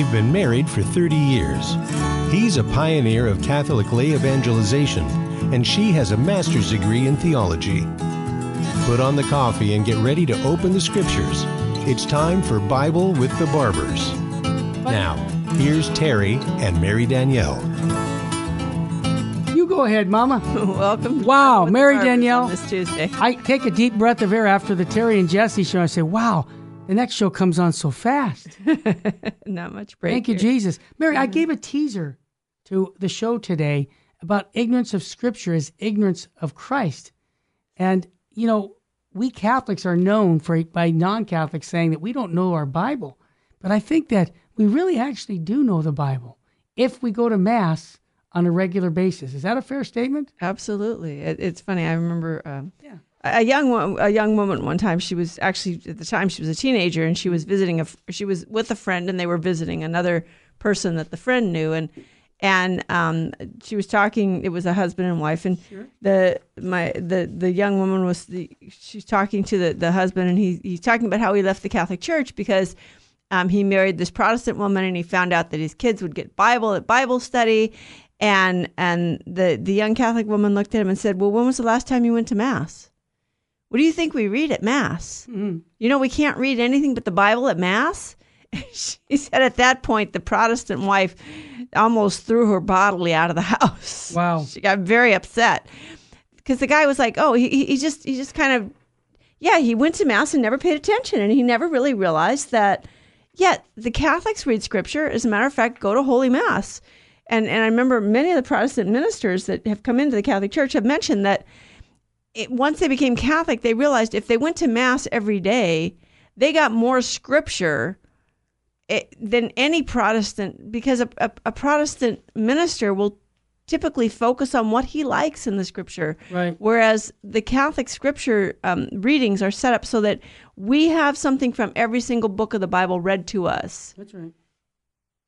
They've been married for 30 years. He's a pioneer of Catholic lay evangelization, and she has a master's degree in theology. Put on the coffee and get ready to open the scriptures. It's time for Bible with the Barbers. Now, here's Terry and Mary Danielle. You go ahead, Mama. Welcome. to Wow, Bible with the Mary Danielle. This Tuesday. I take a deep breath of air after the Terry and Jesse show. I say, wow, the next show comes on so fast. Not much break. Thank you. Jesus. Mary, I gave a teaser to the show today about ignorance of Scripture is ignorance of Christ. And, you know, we Catholics are known for by non Catholics saying that we don't know our Bible. But I think that we really actually do know the Bible if we go to Mass on a regular basis. Is that a fair statement? Absolutely. It, it's funny. I remember um, Yeah. A young a young woman one time. She was actually at the time she was a teenager, and she was visiting a she was with a friend, and they were visiting another person that the friend knew, and and um, she was talking. It was a husband and wife, and the my the the young woman was the she's talking to the the husband, and he he's talking about how he left the Catholic Church because. Um, he married this Protestant woman, and he found out that his kids would get Bible at Bible study, and and the the young Catholic woman looked at him and said, "Well, when was the last time you went to mass? What do you think we read at mass? Mm-hmm. You know, we can't read anything but the Bible at mass." she said at that point, the Protestant wife almost threw her bodily out of the house. Wow. she got very upset because the guy was like, "Oh, he he he just he just kind of." Yeah, he went to mass and never paid attention, and he never really realized that. Yet the Catholics read Scripture. As a matter of fact, go to Holy Mass, and and I remember many of the Protestant ministers that have come into the Catholic Church have mentioned that it, once they became Catholic, they realized if they went to Mass every day, they got more Scripture eh, than any Protestant because a, a, a Protestant minister will typically focus on what he likes in the Scripture, Right. Whereas the Catholic Scripture um, readings are set up so that we have something from every single book of the Bible read to us That's right.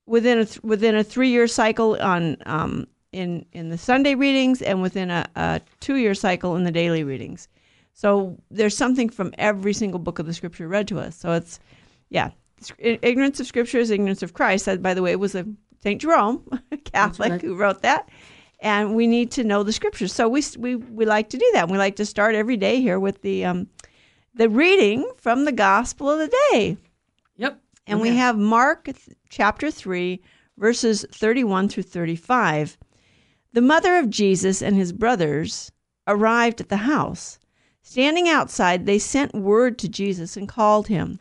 within a th- within a three year cycle on um, in in the Sunday readings and within a, a two year cycle in the daily readings. So there's something from every single book of the Scripture read to us. So it's yeah, ignorance of Scripture is ignorance of Christ. That by the way was a Saint Jerome, a Catholic, right. who wrote that. And we need to know the Scriptures. So we we we like to do that. We like to start every day here with the um, the reading from the Gospel of the day. Yep. And we have Mark chapter 3, verses 31 through 35. The mother of Jesus and his brothers arrived at the house. Standing outside, they sent word to Jesus and called him.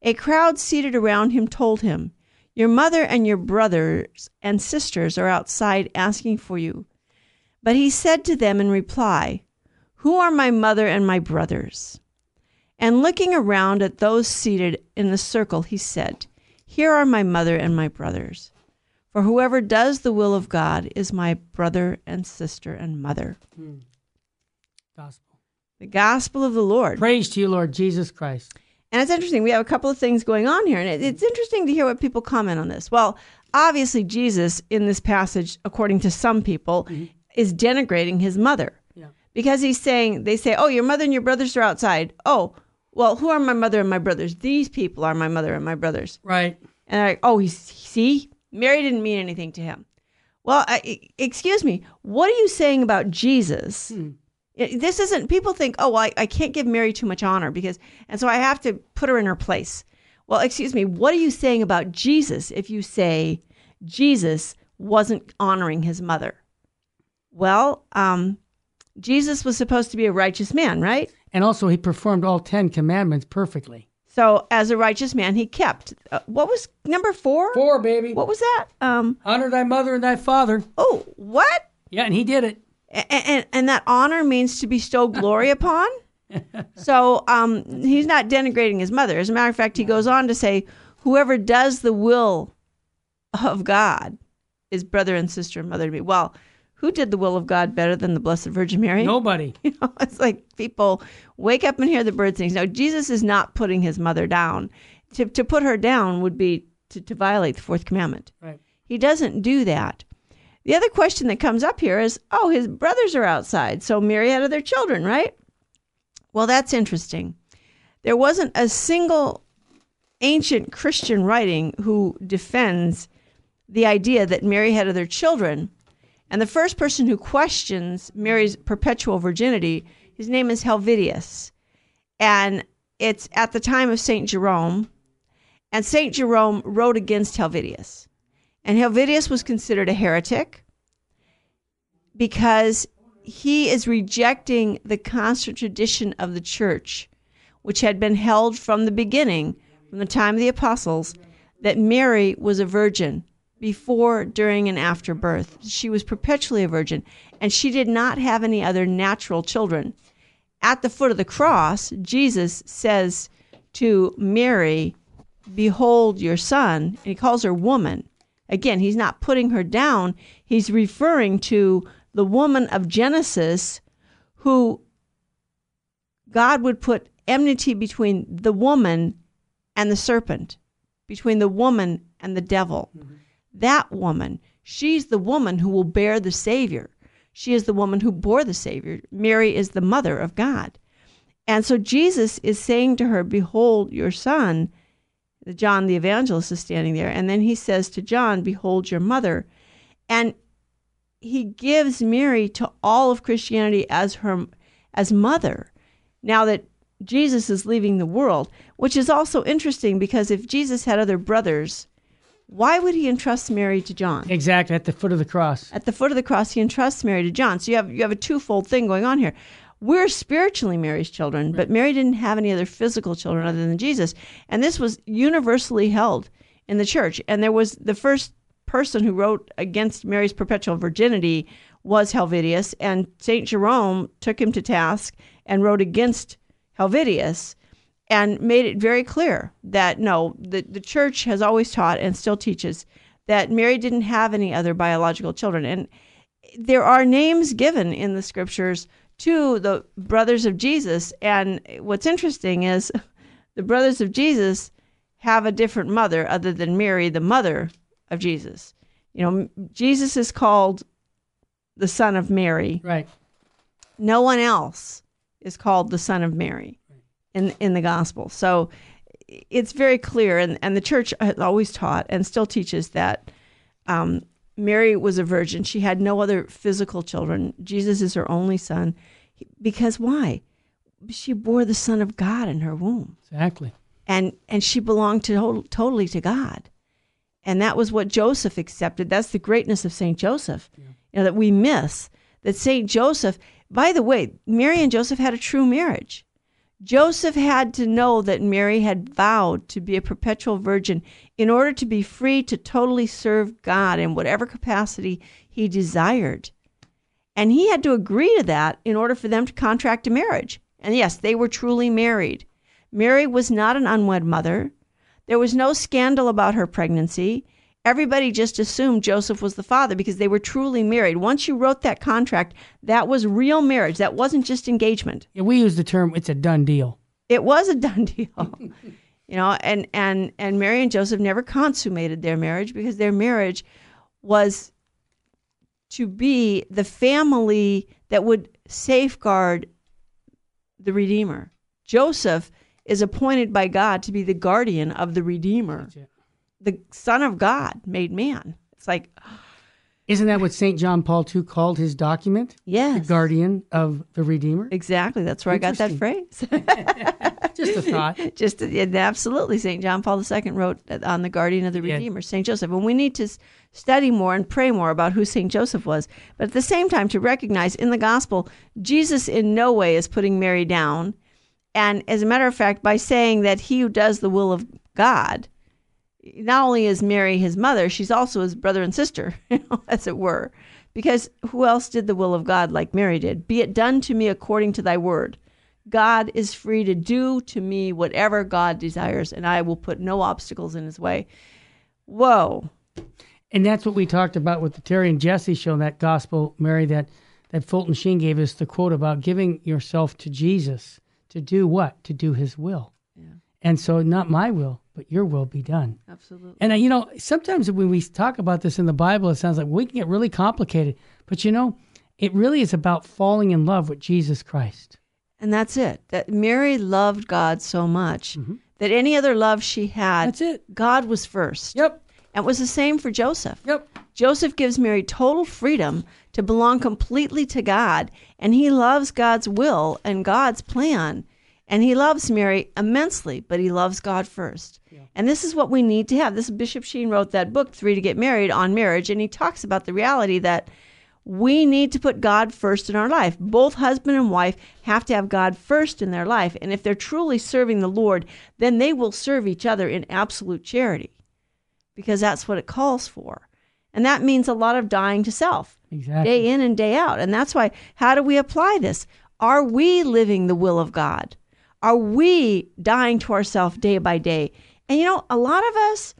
A crowd seated around him told him, Your mother and your brothers and sisters are outside asking for you. But he said to them in reply, Who are my mother and my brothers? And looking around at those seated in the circle, he said, Here are my mother and my brothers. For whoever does the will of God is my brother and sister and mother. Hmm. Gospel. The gospel of the Lord. Praise to you, Lord Jesus Christ. And it's interesting. We have a couple of things going on here, and it, it's interesting to hear what people comment on this. Well, obviously, Jesus in this passage, according to some people, mm-hmm. is denigrating his mother Yeah. because he's saying, they say, Oh, your mother and your brothers are outside. Oh, well, who are my mother and my brothers? These people are my mother and my brothers. Right. And they're like, oh, he's, see, Mary didn't mean anything to him. Well, I, excuse me, what are you saying about Jesus? I- This isn't, people think, oh, well, I, I can't give Mary too much honor because, and so I have to put her in her place. Well, excuse me, what are you saying about Jesus if you say Jesus wasn't honoring his mother? Well, um, Jesus was supposed to be a righteous man, right? And also, he performed all Ten Commandments perfectly. So, as a righteous man, he kept. Uh, what was number four? Four, baby. What was that? Um, Honor thy mother and thy father. oh, what? Yeah, and he did it. and, and, and that honor means to bestow glory upon. So um, he's not denigrating his mother. As a matter of fact, he goes on to say, "Whoever does the will of God is brother and sister and mother to me." Well, who did the will of God better than the Blessed Virgin Mary? Nobody. You know, it's like people wake up and hear the bird sings. Now, Jesus is not putting his mother down. To, to put her down would be to, to violate the fourth commandment. Right. He doesn't do that. The other question that comes up here is oh, his brothers are outside. So Mary had other children, right? Well, that's interesting. There wasn't a single ancient Christian writing who defends the idea that Mary had other children. And the first person who questions Mary's perpetual virginity, his name is Helvidius. And it's at the time of St. Jerome. And St. Jerome wrote against Helvidius. And Helvidius was considered a heretic because he is rejecting the constant tradition of the church, which had been held from the beginning, from the time of the apostles, that Mary was a virgin before, during, and after birth. She was perpetually a virgin, and she did not have any other natural children. At the foot of the cross, Jesus says to Mary, Behold your son, and he calls her woman. Again, he's not putting her down, he's referring to the woman of Genesis who God would put enmity between the woman and the serpent, between the woman and the devil. Mm-hmm. That woman, she's the woman who will bear the Savior. She is the woman who bore the Savior. Mary is the mother of God. And so Jesus is saying to her, Behold your son. John the evangelist is standing there. And then he says to John, Behold your mother. And he gives Mary to all of Christianity as her as mother. Now that Jesus is leaving the world, which is also interesting because if Jesus had other brothers, why would he entrust Mary to John? Exactly at the foot of the cross. At the foot of the cross, he entrusts Mary to John. So you have you have a twofold thing going on here. We're spiritually Mary's children, but Mary didn't have any other physical children other than Jesus, and this was universally held in the church. And there was the first person who wrote against Mary's perpetual virginity was Helvidius, and St. Jerome took him to task and wrote against Helvidius and made it very clear that no, the, the church has always taught and still teaches that Mary didn't have any other biological children. And there are names given in the scriptures to the brothers of Jesus. And what's interesting is the brothers of Jesus have a different mother other than Mary, the mother of Jesus. You know, Jesus is called the son of Mary. Right. No one else is called the son of Mary in in the gospel. So it's very clear, and, and the church has always taught and still teaches that um, Mary was a virgin. She had no other physical children. Jesus is her only son. Because why? She bore the Son of God in her womb. Exactly. And and she belonged to totally to God. And that was what Joseph accepted. That's the greatness of St. Joseph, yeah. you know, that we miss. That St. Joseph, by the way, Mary and Joseph had a true marriage. Joseph had to know that Mary had vowed to be a perpetual virgin in order to be free to totally serve God in whatever capacity he desired. And he had to agree to that in order for them to contract a marriage. And yes, they were truly married. Mary was not an unwed mother. There was no scandal about her pregnancy. Everybody just assumed Joseph was the father because they were truly married. Once you wrote that contract, that was real marriage. That wasn't just engagement. Yeah, we use the term it's a done deal. It was a done deal. you know, and and and Mary and Joseph never consummated their marriage because their marriage was to be the family that would safeguard the Redeemer. Joseph is appointed by God to be the guardian of the Redeemer, the Son of God made man. It's like, isn't that what St. John Paul II called his document? Yes. The guardian of the Redeemer? Exactly. That's where I got that phrase. Just a thought. Just absolutely. St. John Paul II wrote on the guardian of the Redeemer. St. Joseph. And we need to study more and pray more about who St. Joseph was. But at the same time, to recognize in the gospel, Jesus in no way is putting Mary down. And as a matter of fact, by saying that he who does the will of God, not only is Mary his mother, she's also his brother and sister, as it were. Because who else did the will of God like Mary did? Be it done to me according to thy word. God is free to do to me whatever God desires, and I will put no obstacles in his way. Whoa. And that's what we talked about with the Terry and Jesse show, that gospel, Mary, that, that Fulton Sheen gave us the quote about giving yourself to Jesus to do what? To do his will. And so, not my will, but your will be done. Absolutely. And, uh, you know, sometimes when we talk about this in the Bible, it sounds like we can get really complicated. But, you know, it really is about falling in love with Jesus Christ. And that's it. That Mary loved God so much. Mm-hmm. that any other love she had. That's it. God was first. Yep. And it was the same for Joseph. Yep. Joseph gives Mary total freedom to belong completely to God, and he loves God's will and God's plan. And he loves Mary immensely, but he loves God first. And this is what we need to have. This Bishop Sheen wrote that book, Three to Get Married, on marriage, and he talks about the reality that we need to put God first in our life. Both husband and wife have to have God first in their life. And if they're truly serving the Lord, then they will serve each other in absolute charity because that's what it calls for. And that means a lot of dying to self Exactly. day in and day out. And that's why, how do we apply this? Are we living the will of God? Are we dying to ourselves day by day? And you know, a lot of us,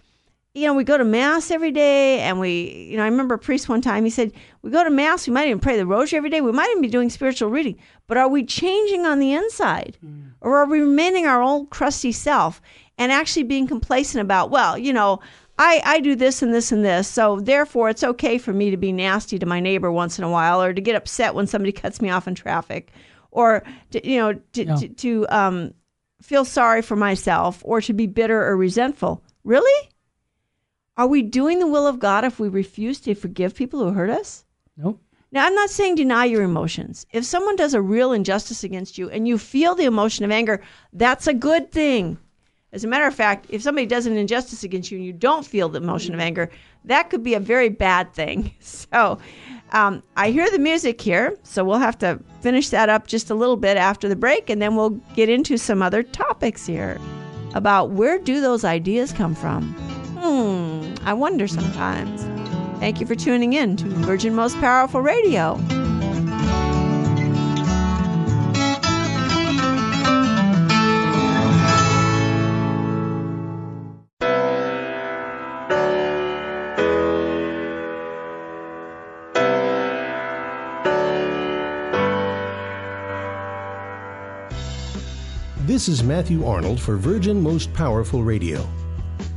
you know, we go to mass every day, and we, you know, I remember a priest one time, he said, we go to mass, we might even pray the rosary every day, we might even be doing spiritual reading, but are we changing on the inside? Mm. Or are we remaining our old crusty self and actually being complacent about, well, you know, I, I do this and this and this, so therefore it's okay for me to be nasty to my neighbor once in a while, or to get upset when somebody cuts me off in traffic, or to, you know to, Yeah. to, to um, feel sorry for myself, or to be bitter or resentful. Really? Are we doing the will of God if we refuse to forgive people who hurt us? Nope. Now, I'm not saying deny your emotions. If someone does a real injustice against you and you feel the emotion of anger, that's a good thing. As a matter of fact, if somebody does an injustice against you and you don't feel the emotion of anger, that could be a very bad thing. So, um, I hear the music here, so we'll have to finish that up just a little bit after the break, and then we'll get into some other topics here about where do those ideas come from. Hmm, I wonder sometimes. Thank you for tuning in to Virgin Most Powerful Radio. This is Matthew Arnold for Virgin Most Powerful Radio.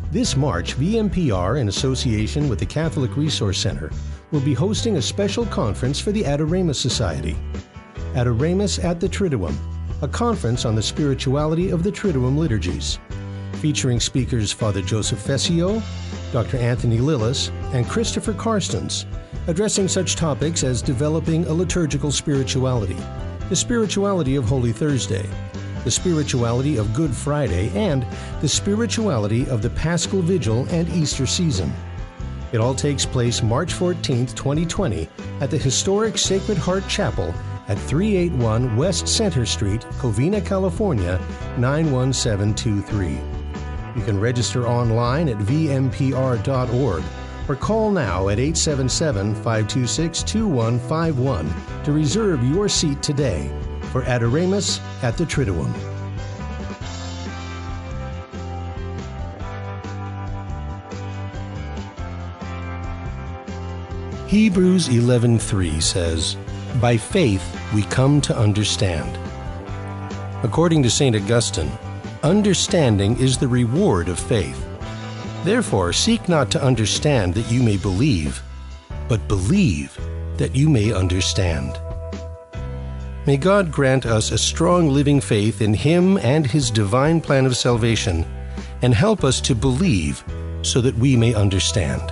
This March, VMPR, in association with the Catholic Resource Center, will be hosting a special conference for the Adoramus Society. Adoramus at the Triduum, a conference on the spirituality of the Triduum liturgies, featuring speakers Father Joseph Fessio, Dr. Anthony Lilles, and Christopher Carstens, addressing such topics as developing a liturgical spirituality, the spirituality of Holy Thursday, the spirituality of Good Friday, and the spirituality of the Paschal Vigil and Easter season. It all takes place March 14, 2020, at the historic Sacred Heart Chapel at 381 West Center Street, Covina, California 91723. You can register online at vmpr.org or call now at 877 526 2151 to reserve your seat today for Adoramus at the Triduum. Hebrews 11:3 says, "By faith we come to understand." According to St. Augustine, understanding is the reward of faith. Therefore, seek not to understand that you may believe, but believe that you may understand. May God grant us a strong living faith in Him and His divine plan of salvation, and help us to believe so that we may understand.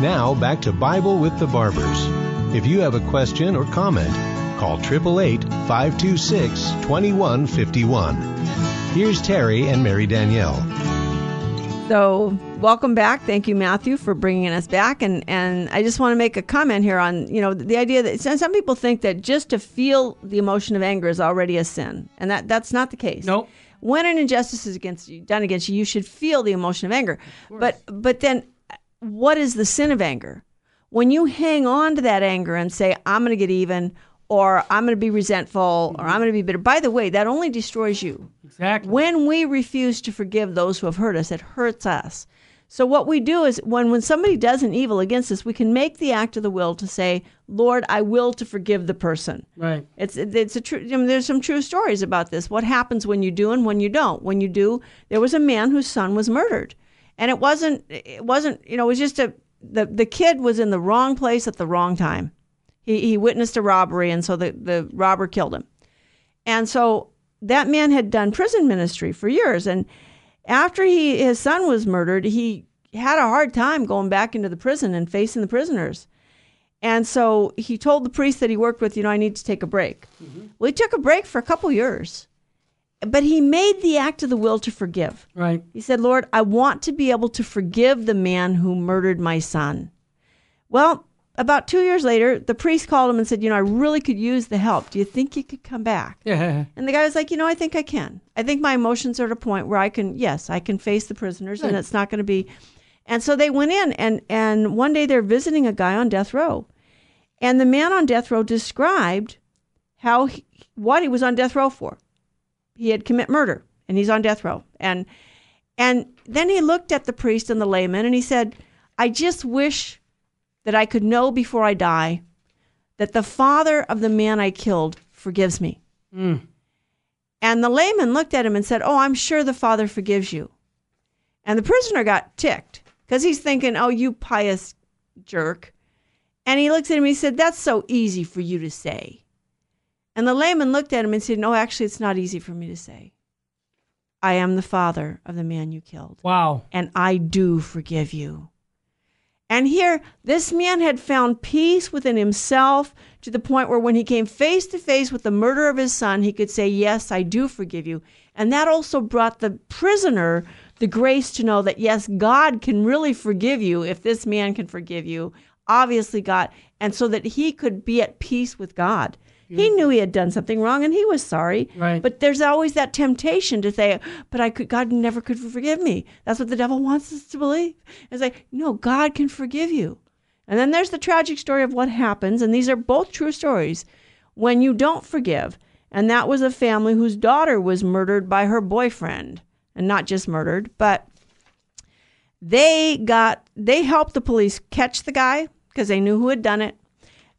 Now back to Bible with the Barbers. If you have a question or comment, call 888 526 2151. Here's Terry and Mary Danielle. So, welcome back. Thank you, Matthew, for bringing us back. And and I just want to make a comment here on you know the idea that some some people think that just to feel the emotion of anger is already a sin, and that that's not the case. Nope. when an injustice is against you, done against you, you should feel the emotion of anger. But but then, what is the sin of anger? When you hang on to that anger and say, "I'm going to get even," or "I'm going to be resentful," or mm-hmm. "I'm going to be bitter," by the way, that only destroys you. Exactly. When we refuse to forgive those who have hurt us, it hurts us. So what we do is when when somebody does an evil against us, we can make the act of the will to say, "Lord, I will to forgive the person." right. It's it's a true. I mean, there's some true stories about this. What happens when you do and when you don't? When you do, there was a man whose son was murdered, and it wasn't it wasn't you know it was just a the the kid was in the wrong place at the wrong time. He he witnessed a robbery, and so the the robber killed him, and so that man had done prison ministry for years, and after he his son was murdered, he had a hard time going back into the prison and facing the prisoners. And so he told the priest that he worked with, you know, I need to take a break. Mm-hmm. Well, he took a break for a couple years, but he made the act of the will to forgive. Right. He said, Lord, I want to be able to forgive the man who murdered my son. Well, about two years later, the priest called him and said, You know, I really could use the help. Do you think you could come back? Yeah. And the guy was like, You know, I think I can. I think my emotions are at a point where I can, yes, I can face the prisoners and it's not going to be. And so they went in, and, and one day they're visiting a guy on death row. And the man on death row described how he, what he was on death row for. He had commit murder, and he's on death row. And and then he looked at the priest and the layman, and he said, "I just wish that I could know before I die that the father of the man I killed forgives me." Mm. And the layman looked at him and said, "Oh, I'm sure the father forgives you." And the prisoner got ticked because he's thinking, "Oh, you pious jerk." And he looks at him and he said, That's so easy for you to say. And the layman looked at him and said, No, actually, it's not easy for me to say. I am the father of the man you killed, Wow. and I do forgive you. And here, this man had found peace within himself to the point where when he came face to face with the murder of his son, he could say, Yes, I do forgive you. And that also brought the prisoner the grace to know that, yes, God can really forgive you if this man can forgive you. Obviously, God. And so that he could be at peace with God. He knew he had done something wrong and he was sorry. Right. But there's always that temptation to say, but I could, God never could forgive me. That's what the devil wants us to believe. It's like, no, God can forgive you. And then there's the tragic story of what happens, and these are both true stories, when you don't forgive. And that was a family whose daughter was murdered by her boyfriend. And not just murdered, but they got they helped the police catch the guy because they knew who had done it.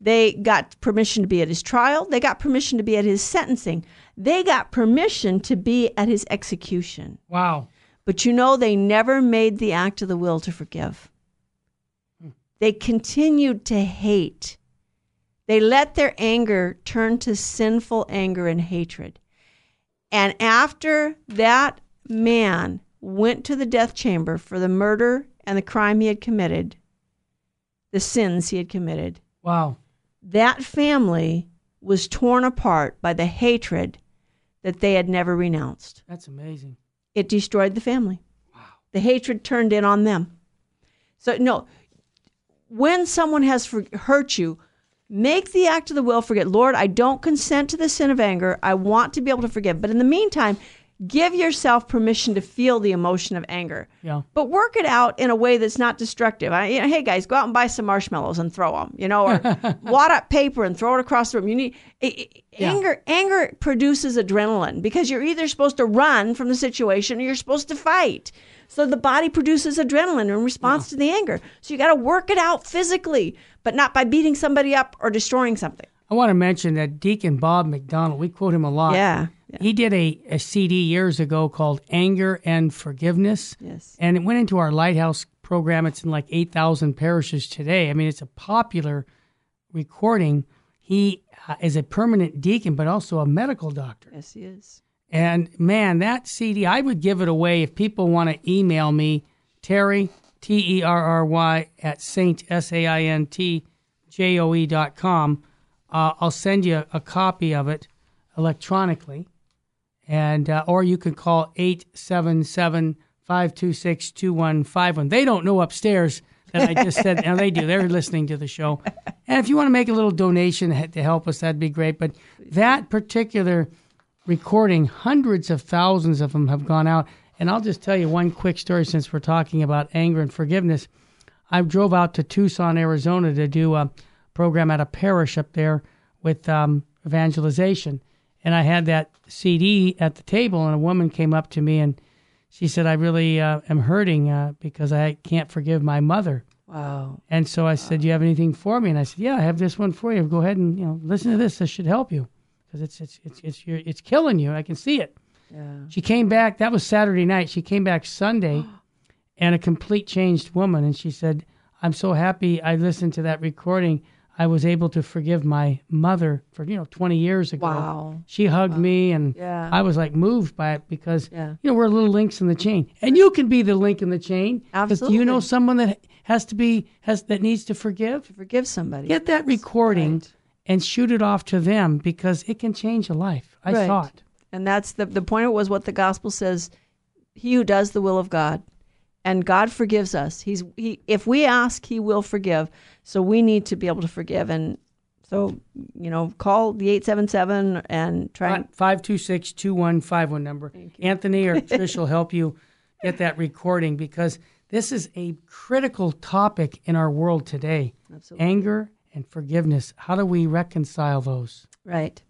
They got permission to be at his trial. They got permission to be at his sentencing. They got permission to be at his execution. Wow. But you know, they never made the act of the will to forgive. They continued to hate. They let their anger turn to sinful anger and hatred. And after that man went to the death chamber for the murder and the crime he had committed, the sins he had committed, Wow. That family was torn apart by the hatred that they had never renounced That's amazing. it destroyed the family. Wow. The hatred turned in on them. So, no, when someone has for, hurt you, make the act of the will, forget, Lord, I don't consent to the sin of anger. I want to be able to forgive. But in the meantime, give yourself permission to feel the emotion of anger. Yeah. But work it out in a way that's not destructive. I, you know, hey guys, go out and buy some marshmallows and throw them. You know, or wad up paper and throw it across the room. You need i- i- Yeah. anger. Anger produces adrenaline because you're either supposed to run from the situation or you're supposed to fight. So the body produces adrenaline in response to the anger. So you got to work it out physically, but not by beating somebody up or destroying something. I want to mention that Deacon Bob McDonald, we quote him a lot. Yeah. Yeah. He did a, a CD years ago called Anger and Forgiveness. Yes. And it went into our Lighthouse program. It's in like 8,000 parishes today. I mean, it's a popular recording. He uh, is a permanent deacon, but also a medical doctor. Yes, he is. And man, that CD, I would give it away if people want to email me, Terry, T E R R Y, at Saint, S A I N T J O E dot com. Uh, I'll send you a copy of it electronically. And, uh, or you can call 877 526 2151. They don't know upstairs that I just said. Now they do. They're listening to the show. And if you want to make a little donation to help us, that'd be great. But that particular recording. Hundreds of thousands of them have gone out. And I'll just tell you one quick story since we're talking about anger and forgiveness. I drove out to Tucson, Arizona to do a program at a parish up there with um, evangelization. And I had that CD at the table, and a woman came up to me and she said, I really uh, am hurting uh, because I can't forgive my mother. Wow. And so I said, "Do you have anything for me?" And I said, "Yeah, I have this one for you. Go ahead and you know listen to this. This should help you because it's it's it's it's your, it's killing you. I can see it." Yeah. She came back. That was Saturday night. She came back Sunday, and a complete changed woman. And she said, "I'm so happy I listened to that recording. I was able to forgive my mother for you know 20 years ago. Wow. She hugged me, and Yeah. I was like moved by it because Yeah. you know we're little links in the chain, and you can be the link in the chain. 'Cause Do you know someone that has to be has that needs to forgive? Forgive somebody. Get that recording right. and shoot it off to them because it can change a life. I Right. saw it. And that's the the point was what the gospel says, he who does the will of God. And God forgives us. He's he if we ask, he will forgive. So we need to be able to forgive and so, you know, call the 877 and try and Five two six two one five one number. Anthony or Trish will help you get that recording because this is a critical topic in our world today. Absolutely. Anger and forgiveness. How do we reconcile those? Right.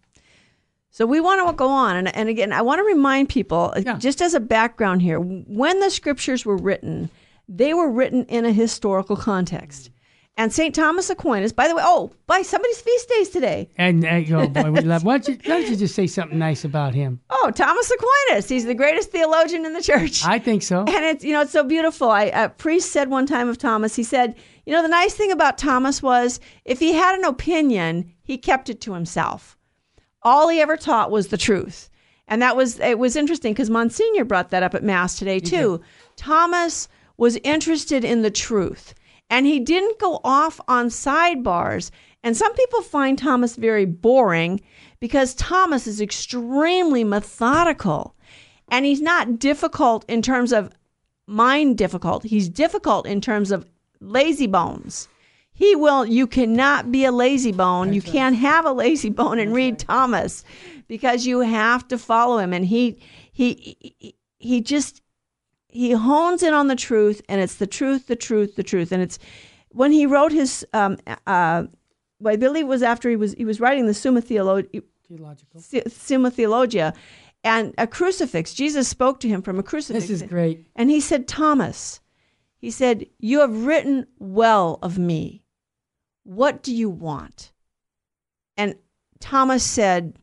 So we want to go on. And, and again, I want to remind people, uh, Yeah. just as a background here, when the scriptures were written, they were written in a historical context. And St. Thomas Aquinas, by the way, oh, by somebody's feast days today. And uh, oh boy, we love. Why don't, you, why don't you just say something nice about him? Oh, Thomas Aquinas. He's the greatest theologian in the church. I think so. and it's you know it's so beautiful. I a priest said one time of Thomas. He said, you know, the nice thing about Thomas was if he had an opinion, he kept it to himself. All he ever taught was the truth, and that was it was interesting because Monsignor brought that up at Mass today too. Thomas was interested in the truth, and he didn't go off on sidebars. And some people find Thomas very boring because Thomas is extremely methodical. And he's not difficult in terms of mind difficult. He's difficult in terms of lazy bones. He will, you cannot be a lazy bone. you can't have a lazy bone and read Thomas because you have to follow him. And he, he, he, he just, he hones in on the truth and it's the truth, the truth, the truth. And it's when he wrote his, um, uh, I believe it was after he was, he was writing the Summa Theologia, Theological. Summa Theologia, and a crucifix. Jesus spoke to him from a crucifix. This is great. And he said, Thomas, he said, You have written well of me. What do you want? And Thomas said,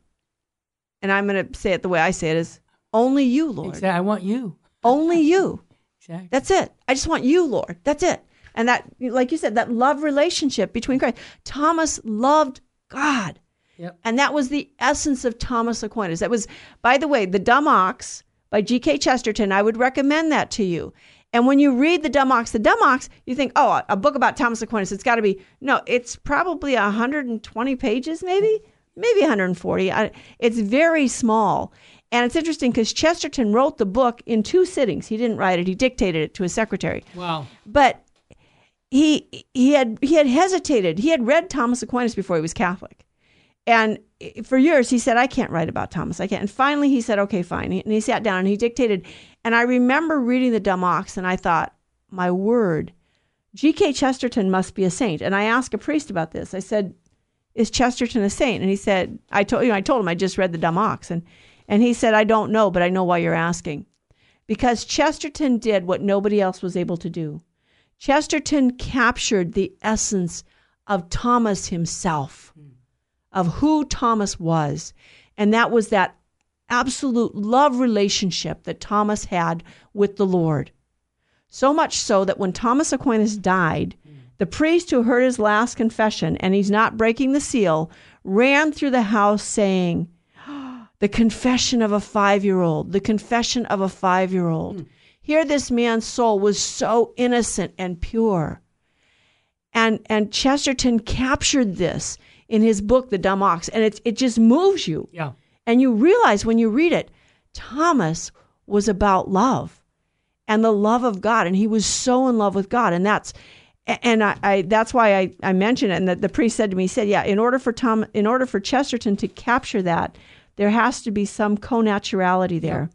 and I'm going to say it the way I say it is, Only you, Lord. Exactly. I want you. Only you. Exactly. That's it. I just want you, Lord. That's it. And that, like you said, that love relationship between Christ. Thomas loved God. Yep. And that was the essence of Thomas Aquinas. That was, by the way, The Dumb Ox by G.K. Chesterton. I would recommend that to you. And when you read The Dumb Ox, The Dumb Ox, you think, oh, a book about Thomas Aquinas. It's got to be, no, it's probably 120 pages, maybe, maybe 140. I, it's very small. And it's interesting because Chesterton wrote the book in two sittings. He didn't write it, he dictated it to his secretary. Wow. But he he had he had hesitated. He had read Thomas Aquinas before he was Catholic. And for years he said, I can't write about Thomas. I can't. And finally he said, okay, fine. And he sat down and he dictated. And I remember reading The Dumb Ox and I thought, my word, G.K. Chesterton must be a saint. And I asked a priest about this. I said, is Chesterton a saint? And he said, I told you, I told him I just read The Dumb Ox. And, and he said, I don't know, but I know why you're asking. Because Chesterton did what nobody else was able to do. Chesterton captured the essence of Thomas himself, of who Thomas was. And that was that absolute love relationship that Thomas had with the Lord. So much so that when Thomas Aquinas died, the priest who heard his last confession, and he's not breaking the seal, ran through the house saying, The confession of a five year old, the confession of a five year old. Hmm. Here, this man's soul was so innocent and pure. And, and Chesterton captured this in his book, The Dumb Ox, and it, it just moves you. Yeah. And you realize when you read it, Thomas was about love and the love of God. And he was so in love with God. And that's, and I, I that's why I, I mentioned it. And the, the priest said to me, he said, yeah, in order for Tom, in order for Chesterton to capture that, there has to be some co-naturality there,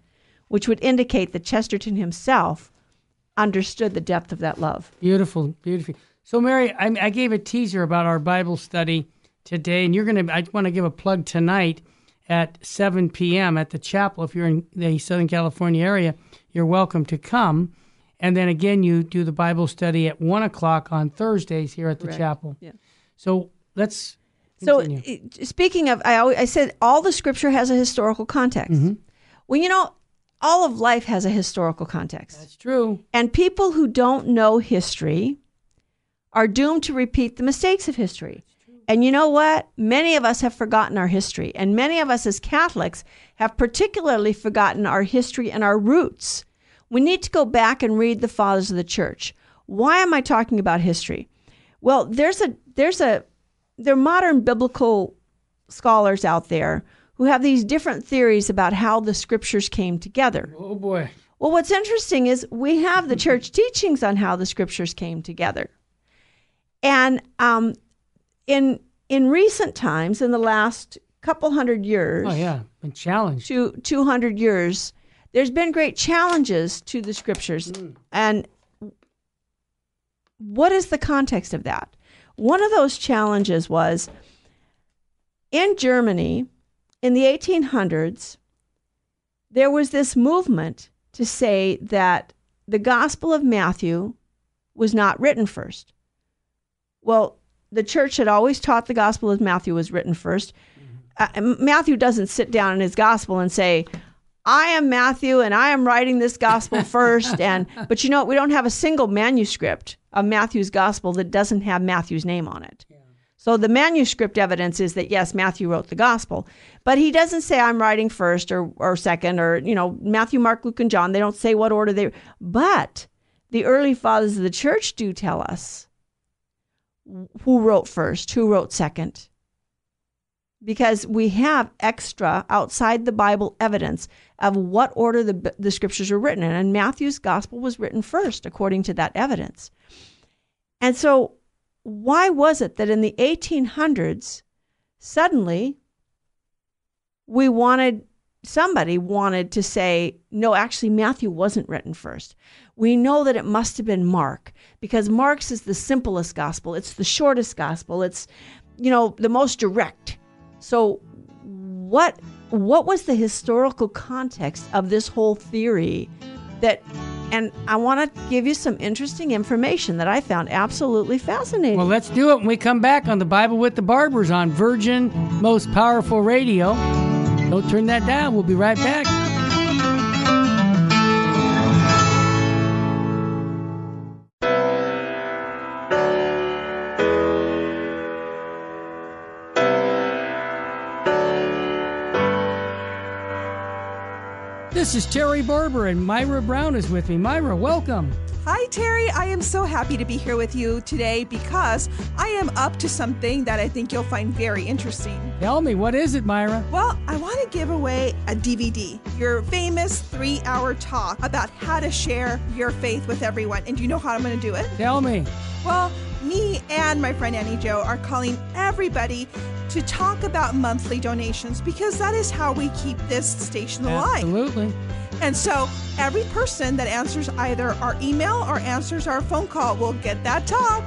which would indicate that Chesterton himself understood the depth of that love. Beautiful, beautiful. So, Mary, I, I gave a teaser about our Bible study today, and you're going to. I want to give a plug tonight at 7 p.m. at the chapel. If you're in the Southern California area, you're welcome to come. And then again, you do the Bible study at one o'clock on Thursdays here at the chapel. Yeah. So let's. So, continue. it- speaking of, I always, I said all the scripture has a historical context. Mm-hmm. Well, you know, all of life has a historical context. that's true. And people who don't know history are doomed to repeat the mistakes of history. And you know what? Many of us have forgotten our history. And many of us as Catholics have particularly forgotten our history and our roots. We need to go back and read the fathers of the church. Why am I talking about history? Well, there's a there's a there are modern biblical scholars out there who have these different theories about how the scriptures came together. Oh boy. Well, what's interesting is we have the church teachings on how the scriptures came together. And um, in in recent times, in the last couple hundred years, Oh yeah, been challenged. to 200 years, there's been great challenges to the scriptures. Mm. And what is the context of that? One of those challenges was in Germany in the 1800s, there was this movement to say that the Gospel of Matthew was not written first. Well, the church had always taught the Gospel as Matthew was written first. Uh, Matthew doesn't sit down in his Gospel and say, I am Matthew and I am writing this gospel first and but you know what? we don't have a single manuscript of Matthew's gospel that doesn't have Matthew's name on it. So the manuscript evidence is that yes, Matthew wrote the gospel, but he doesn't say I'm writing first or or second or you know Matthew, Mark, Luke, and John. They don't say what order they. But the early fathers of the church do tell us who wrote first, who wrote second, because we have extra outside the Bible evidence of what order the the scriptures were written in, and Matthew's gospel was written first according to that evidence. And so why was it that in the 1800s, suddenly we wanted, somebody wanted to say, no, actually, Matthew wasn't written first. We know that it must have been Mark because Mark's is the simplest gospel, it's the shortest gospel, it's, you know, the most direct. So, what what was the historical context of this whole theory that and I want to give you some interesting information that I found absolutely fascinating. Well, let's do it when we come back on the Bible with the Barbers on Virgin Most Powerful Radio. Don't turn that down. We'll be right back. This is Terry Barber, and Myra Brown is with me. Myra, welcome. Hi, Terry. I am so happy to be here with you today because I am up to something that I think you'll find very interesting. Tell me, what is it, Myra? Well, I want to give away a DVD, your famous three hour talk about how to share your faith with everyone. And do you know how I'm going to do it? Tell me. Well, me and my friend Annie Joe are calling everybody to talk about monthly donations because that is how we keep this station alive. Absolutely. And so every person that answers either our email or answers our phone call will get that talk.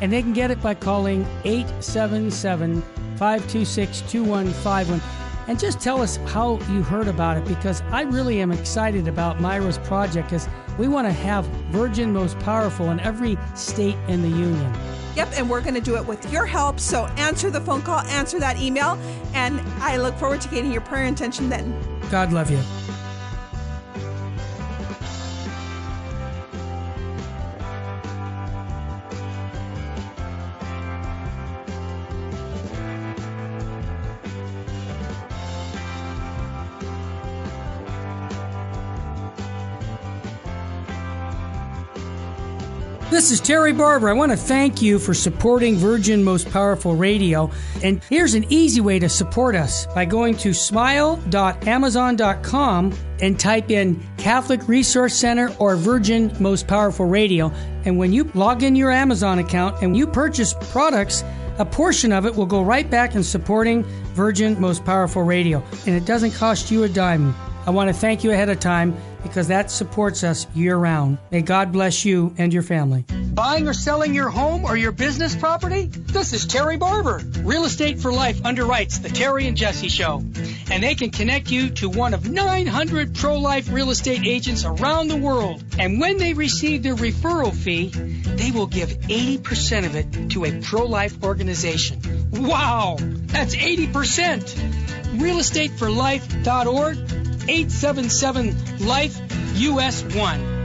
And they can get it by calling 877 526 2151. And just tell us how you heard about it because I really am excited about Myra's project because we want to have Virgin Most Powerful in every state in the Union. Yep, and we're going to do it with your help. So answer the phone call, answer that email, and I look forward to getting your prayer intention then. God love you. This is Terry Barber. I want to thank you for supporting Virgin Most Powerful Radio. And here's an easy way to support us by going to smile.amazon.com and type in Catholic Resource Center or Virgin Most Powerful Radio. And when you log in your Amazon account and you purchase products, a portion of it will go right back in supporting Virgin Most Powerful Radio, and it doesn't cost you a dime. I want to thank you ahead of time because that supports us year round. May God bless you and your family. Buying or selling your home or your business property? This is Terry Barber. Real Estate for Life underwrites the Terry and Jesse Show, and they can connect you to one of 900 pro-life real estate agents around the world. And when they receive their referral fee, they will give 80% of it to a pro-life organization. Wow, that's 80%. Realestateforlife.org 877 Life US 1.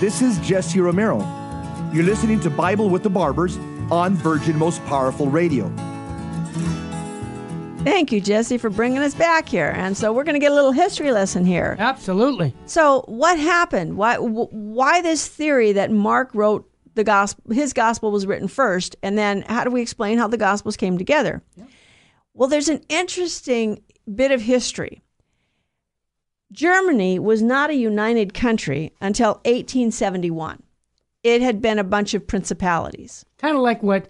This is Jesse Romero. You're listening to Bible with the Barbers on Virgin Most Powerful Radio. Thank you, Jesse, for bringing us back here. And so we're going to get a little history lesson here. Absolutely. So, what happened? Why why this theory that Mark wrote the gospel his gospel was written first and then how do we explain how the gospels came together? Yeah. Well, there's an interesting bit of history. Germany was not a united country until 1871. It had been a bunch of principalities. Kind of like what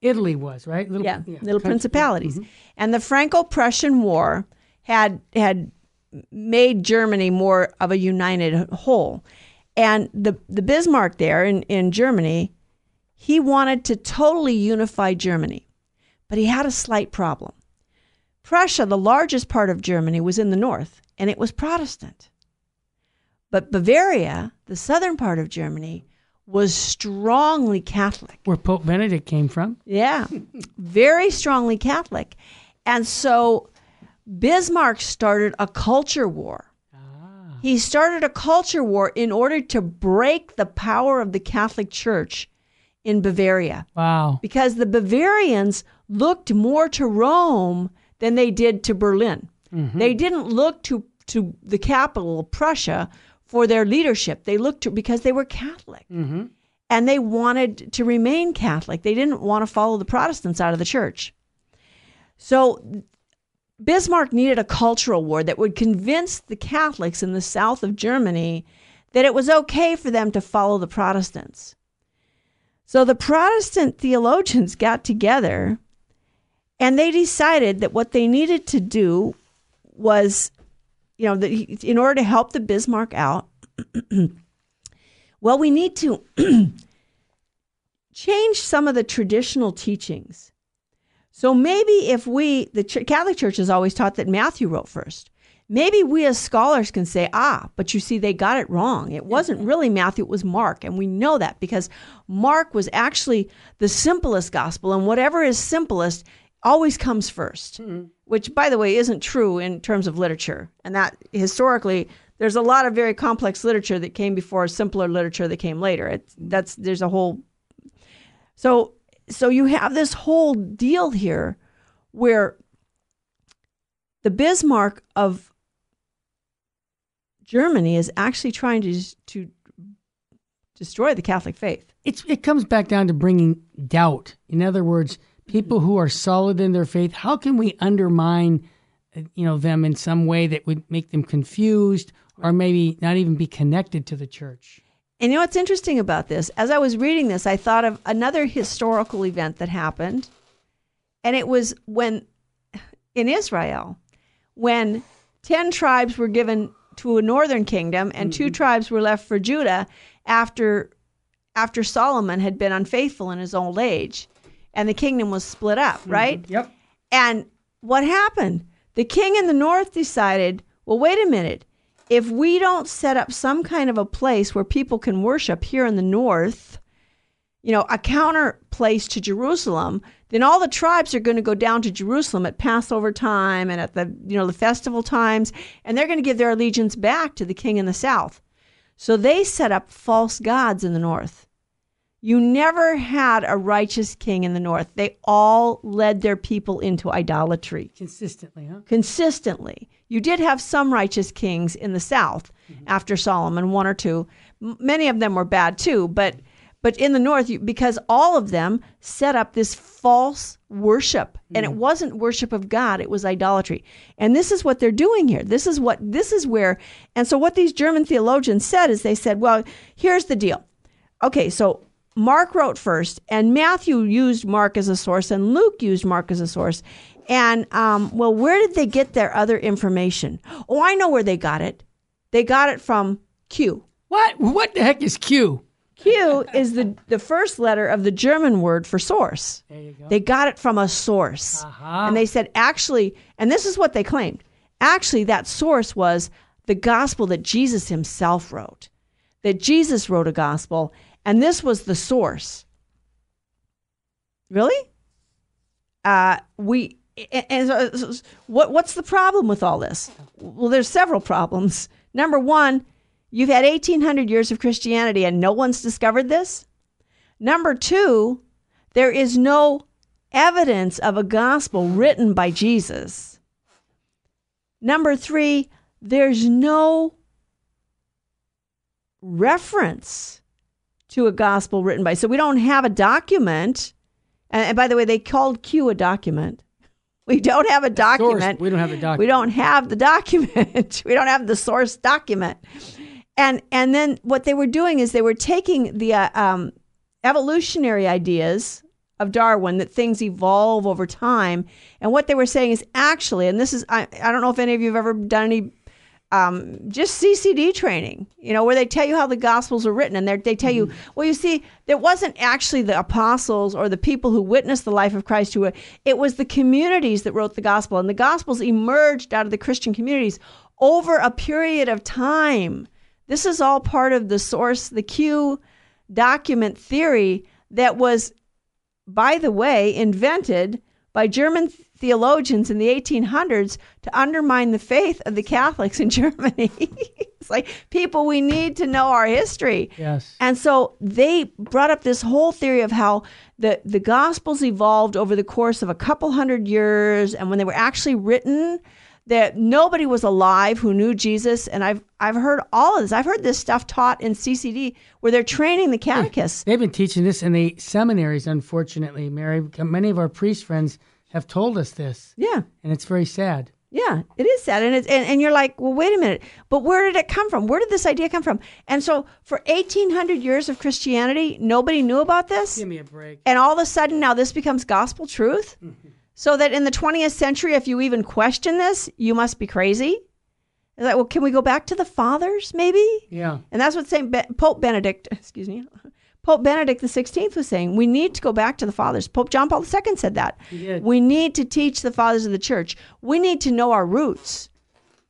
Italy was, right? Little, yeah, yeah, little principalities. Mm-hmm. And the Franco-Prussian War had had made Germany more of a united whole. And the the Bismarck there in, in Germany, he wanted to totally unify Germany. But he had a slight problem. Prussia, the largest part of Germany, was in the north, and it was Protestant. But Bavaria, the southern part of Germany, was strongly Catholic. Where Pope Benedict came from? Yeah, very strongly Catholic. And so Bismarck started a culture war. He started a culture war in order to break the power of the Catholic Church in Bavaria. Wow. Because the Bavarians looked more to Rome than they did to Berlin. Mm-hmm. They didn't look to, to the capital, Prussia, for their leadership. They looked to because they were Catholic. Mm-hmm. And they wanted to remain Catholic. They didn't want to follow the Protestants out of the church. So Bismarck needed a cultural war that would convince the Catholics in the south of Germany that it was okay for them to follow the Protestants. So the Protestant theologians got together and they decided that what they needed to do was, you know, that in order to help the Bismarck out, well, we need to change some of the traditional teachings. So maybe if we, the Catholic Church has always taught that Matthew wrote first. Maybe we as scholars can say, ah, but you see, they got it wrong. It wasn't really Matthew, it was Mark. And we know that because Mark was actually the simplest gospel, and whatever is simplest always comes 1st mm-hmm. which, by the way, isn't true in terms of literature. And that historically, there's a lot of very complex literature that came before simpler literature that came later. It's, that's there's a whole so so you have this whole deal here where the Bismarck of Germany is actually trying to to destroy the Catholic faith. It's it comes back down to bringing doubt. In other words, people who are solid in their faith, how can we undermine you know them in some way that would make them confused or maybe not even be connected to the church? And you know what's interesting about this? As I was reading this, I thought of another historical event that happened. And it was when in Israel, when 10 tribes were given to a northern kingdom and mm-hmm. two tribes were left for Judah after after Solomon had been unfaithful in his old age and the kingdom was split up, mm-hmm. right? Mm-hmm. Yep. And what happened? The king in the north decided, well, wait a minute. If we don't set up some kind of a place where people can worship here in the north, you know, a counter place to Jerusalem, then all the tribes are going to go down to Jerusalem at Passover time and at the, you know, the festival times, and they're going to give their allegiance back to the king in the south. So they set up false gods in the north. You never had a righteous king in the north. They all led their people into idolatry. Consistently, huh? Consistently. You did have some righteous kings in the south mm-hmm. after Solomon, one or two. M- many of them were bad too, but but in the north, you, because all of them set up this false worship, mm-hmm. and it mm. wasn't worship of God; it was idolatry. And this is what they're doing here. This is what this is where. And so, what these German theologians said is, they said, "Well, here's the deal. Okay, so Mark wrote first, and Matthew used Mark as a source, and Luke used Mark as a source. And um, well, where did they get their other information? Oh, I know where they got it. They got it from Q. What? What the heck is Q? Q is the, the first letter of the German word for source. There you go. They got it from a source. Uh-huh. And they said, actually, and this is what they claimed actually, that source was the gospel that Jesus himself wrote. That Jesus wrote a gospel, and this was the source. Really? Uh, we and, so, what what's the problem with all this? Well, there's several problems. Number one, you've had 1800 years of Christianity and no one's discovered this. Number two, there is no evidence of a gospel written by Jesus. Number three, there's no reference to a gospel written by. So we don't have a document. And, and by the way, they called Q a document. We don't have a document. we don't have the document. We don't have the document. we don't have the source document. And and then what they were doing is they were taking the uh, um, evolutionary ideas of Darwin that things evolve over time, and what they were saying is actually, and this is I, I don't know if any of you have ever done any um, just CCD training, you know, where they tell you how the Gospels are written, and they tell you, well, you see, it wasn't actually the apostles or the people who witnessed the life of Christ who were, it was the communities that wrote the Gospel, and the Gospels emerged out of the Christian communities over a period of time. This is all part of the source, the Q document theory that was by the way, invented by German theologians in the 1800s to undermine the faith of the Catholics in Germany. it's like, people, we need to know our history. Yes. And so they brought up this whole theory of how the, the Gospels evolved over the course of a couple hundred years, and when they were actually written, that nobody was alive who knew Jesus. And I've I've heard all of this. I've heard this stuff taught in CCD where they're training the catechists. They've been teaching this in the seminaries, unfortunately, Mary. Many of our priest friends have told us this, Yeah. and it's very sad. Yeah, it is sad, and it's and, and you're like, well, wait a minute, but where did it come from? Where did this idea come from? And so, for 1,800 years of Christianity, nobody knew about this, Give me a break. and all of a sudden now this becomes gospel truth. So that in the 20th century, if you even question this, you must be crazy. Like, well, can we go back to the fathers, maybe? Yeah. And that's what Saint Be- Pope Benedict, excuse me, Pope Benedict XVI was saying. We need to go back to the fathers. Pope John Paul II said that. We need to teach the fathers of the church. We need to know our roots.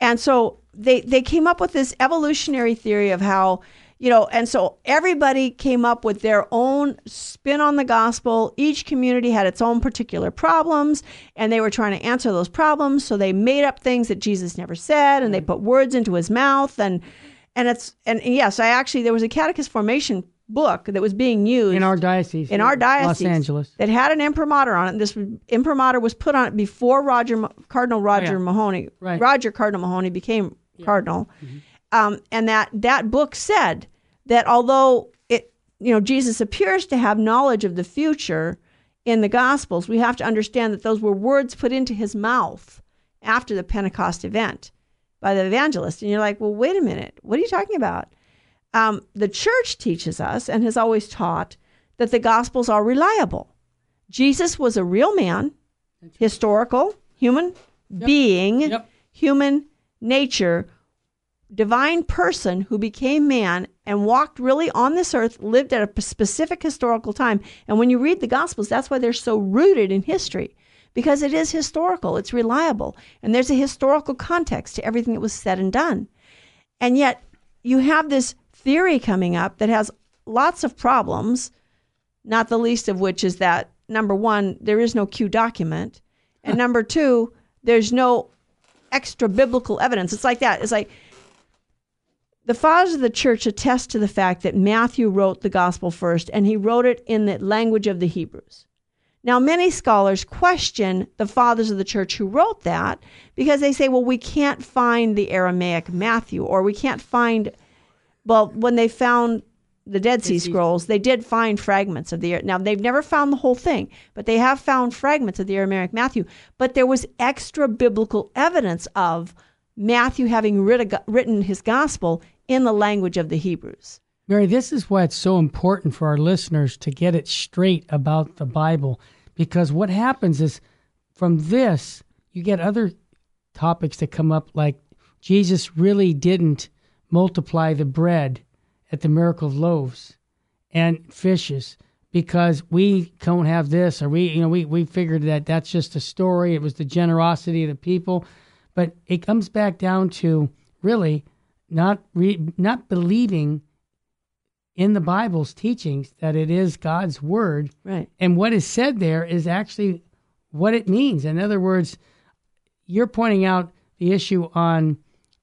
And so they they came up with this evolutionary theory of how you know, and so everybody came up with their own spin on the gospel. Each community had its own particular problems, and they were trying to answer those problems. So they made up things that Jesus never said, and they mm. put words into his mouth, and and it's and yes, I actually there was a catechist formation book that was being used In our diocese. in our diocese, Los Angeles. that had an imprimatur on it. This imprimatur was put on it before Roger Cardinal Roger Oh, yeah. Mahony, Right. Roger Cardinal Mahony became cardinal, um, and that that book said that although it you know Jesus appears to have knowledge of the future in the Gospels, we have to understand that those were words put into his mouth after the Pentecost event by the evangelist. And you're like, well, wait a minute, what are you talking about? Um, the church teaches us and has always taught that the Gospels are reliable. Jesus was a real man, historical, human being, Yep. human nature, divine person who became man and walked really on this earth, lived at a specific historical time. And when you read the Gospels, that's why they're so rooted in history. Because it is historical, it's reliable, and there's a historical context to everything that was said and done. And yet, you have this theory coming up that has lots of problems, not the least of which is that number one, there is no Q document, and number two, there's no extra biblical evidence. It's like that. It's like the fathers of the church attest to the fact that Matthew wrote the gospel first, and he wrote it in the language of the Hebrews. Now, many scholars question the fathers of the church who wrote that because they say, well, we can't find the Aramaic Matthew, or we can't find, well, when they found the Dead Sea Sea Scrolls, they did find fragments of the. Now, they've never found the whole thing, but they have found fragments of the Aramaic Matthew. But there was extra biblical evidence of Matthew having writ- written his gospel in the language of the Hebrews. Mary, this is why it's so important for our listeners to get it straight about the Bible because what happens is from this, you get other topics that come up like Jesus really didn't multiply the bread at the miracle of loaves and fishes because we don't have this or we you know we, we figured that that's just a story it was the generosity of the people but it comes back down to really not re, not believing in the Bible's teachings that it is God's word. Right. And what is said there is actually what it means. In other words, you're pointing out the issue on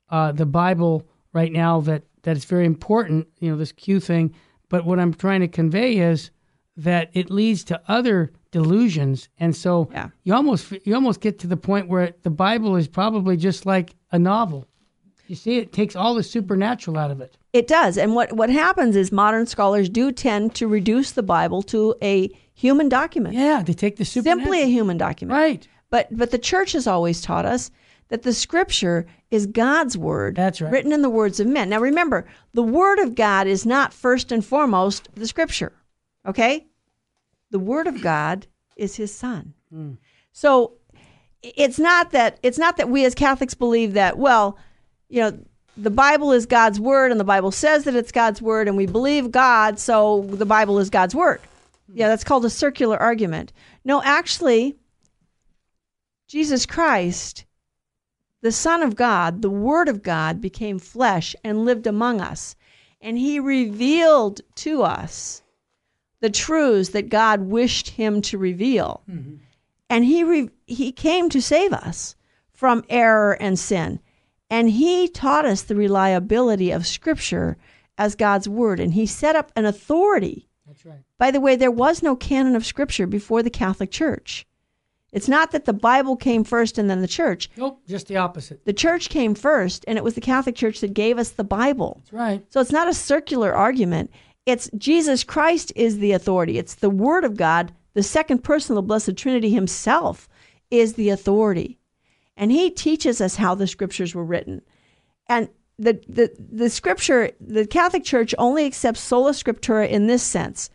uh, the Bible right now that, that it's very important, you know, this Q thing. But what I'm trying to convey is that it leads to other delusions. And so Yeah. you almost you almost get to the point where the Bible is probably just like a novel. You see, it takes all the supernatural out of it. It does. And what, what happens is modern scholars do tend to reduce the Bible to a human document. Yeah, they take the supernatural. Simply a human document. Right. But but the church has always taught us that the scripture is God's word. That's right. Written in the words of men. Now remember, the word of God is not first and foremost the scripture. Okay? The word of God is his son. Hmm. So it's not that it's not that we as Catholics believe that, well, you know, the Bible is God's word and the Bible says that it's God's word and we believe God, so the Bible is God's word. Yeah, that's called a circular argument. No, actually, Jesus Christ, the Son of God, the Word of God, became flesh and lived among us. And he revealed to us the truths that God wished him to reveal. Mm-hmm. And he, re- he came to save us from error and sin. And he taught us the reliability of Scripture as God's Word. And he set up an authority. That's right. By the way, there was no canon of Scripture before the Catholic Church. It's not that the Bible came first and then the church. Nope, just the opposite. The church came first, and it was the Catholic Church that gave us the Bible. That's right. So it's not a circular argument. It's Jesus Christ is the authority. It's the Word of God. The second person of the Blessed Trinity Himself is the authority. And He teaches us how the scriptures were written. And the, the, the scripture, the Catholic Church only accepts sola scriptura in this sense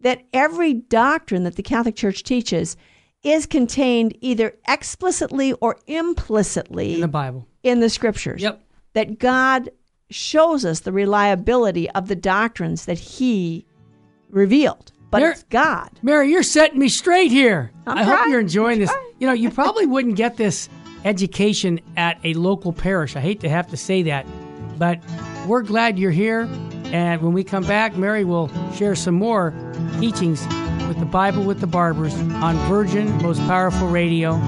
that every doctrine that the Catholic Church teaches is contained either explicitly or implicitly In the Bible. in the scriptures Yep. that God shows us the reliability of the doctrines that He revealed. But There- it's God. Mary, you're setting me straight here. I'm I hope you're enjoying this. trying. You know, you probably wouldn't get this education at a local parish. I hate to have to say that, but we're glad you're here. And when we come back, Mary will share some more teachings with the Bible with the Barbers on Virgin Most Powerful Radio.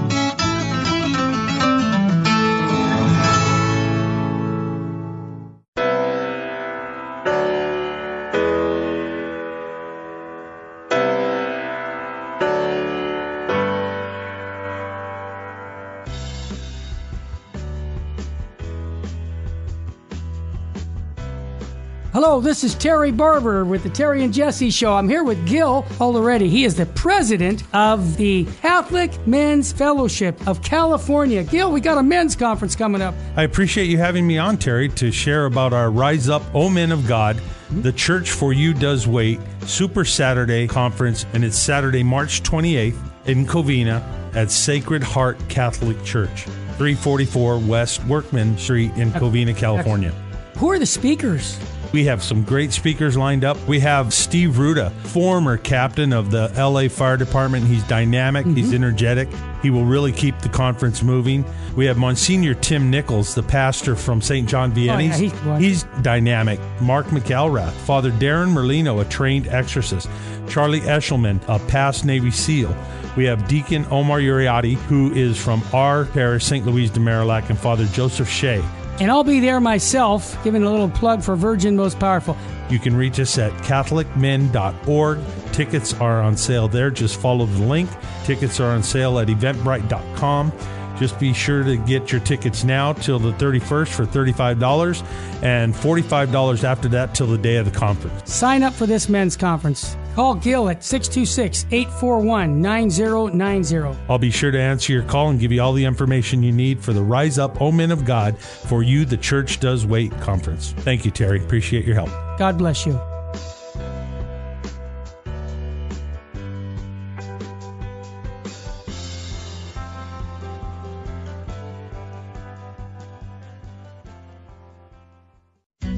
Hello, this is Terry Barber with the Terry and Jesse Show. I'm here with Gil already. He is the president of the Catholic Men's Fellowship of California. Gil, we got a men's conference coming up. I appreciate you having me on, Terry, to share about our Rise Up, O Men of God. Mm-hmm. The Church for You Does Wait Super Saturday Conference, and it's Saturday, March 28th in Covina at Sacred Heart Catholic Church, 344 West Workman Street in Covina, California. Who are the speakers? We have some great speakers lined up. We have Steve Ruda, former captain of the LA Fire Department. He's dynamic, he's mm-hmm. energetic. He will really keep the conference moving. We have Monsignor Tim Nichols, the pastor from St. John oh, Vianney's. Oh, he's wonderful. he's dynamic. Mark McElrath, Father Darren Merlino, a trained exorcist. Charlie Eshelman, a past Navy SEAL. We have Deacon Omar Uriati, who is from our parish, St. Louise de Marillac, and Father Joseph Shea. And I'll be there myself, giving a little plug for Virgin Most Powerful. You can reach us at CatholicMen.org. Tickets are on sale there. Just follow the link. Tickets are on sale at Eventbrite.com. Just be sure to get your tickets now till the 31st for $35 and $45 after that till the day of the conference. Sign up for this men's conference. Call Gil at 626 841 9090. I'll be sure to answer your call and give you all the information you need for the Rise Up, O Men of God, for you, the Church Does Wait conference. Thank you, Terry. Appreciate your help. God bless you.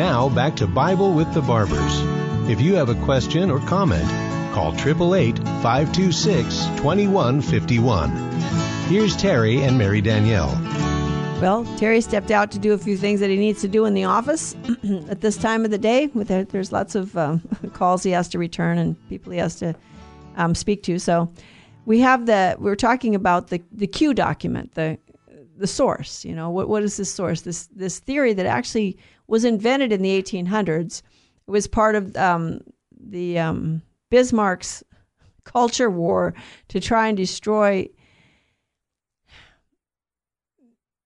Now back to Bible with the Barbers. If you have a question or comment, call 888 526 2151. Here's Terry and Mary Danielle. Well, Terry stepped out to do a few things that he needs to do in the office at this time of the day. There's lots of um, calls he has to return and people he has to um, speak to. So we have the we're talking about the the Q document, the the source. You know, what what is this source? This this theory that actually was invented in the 1800s. It was part of um, the um, Bismarck's culture war to try and destroy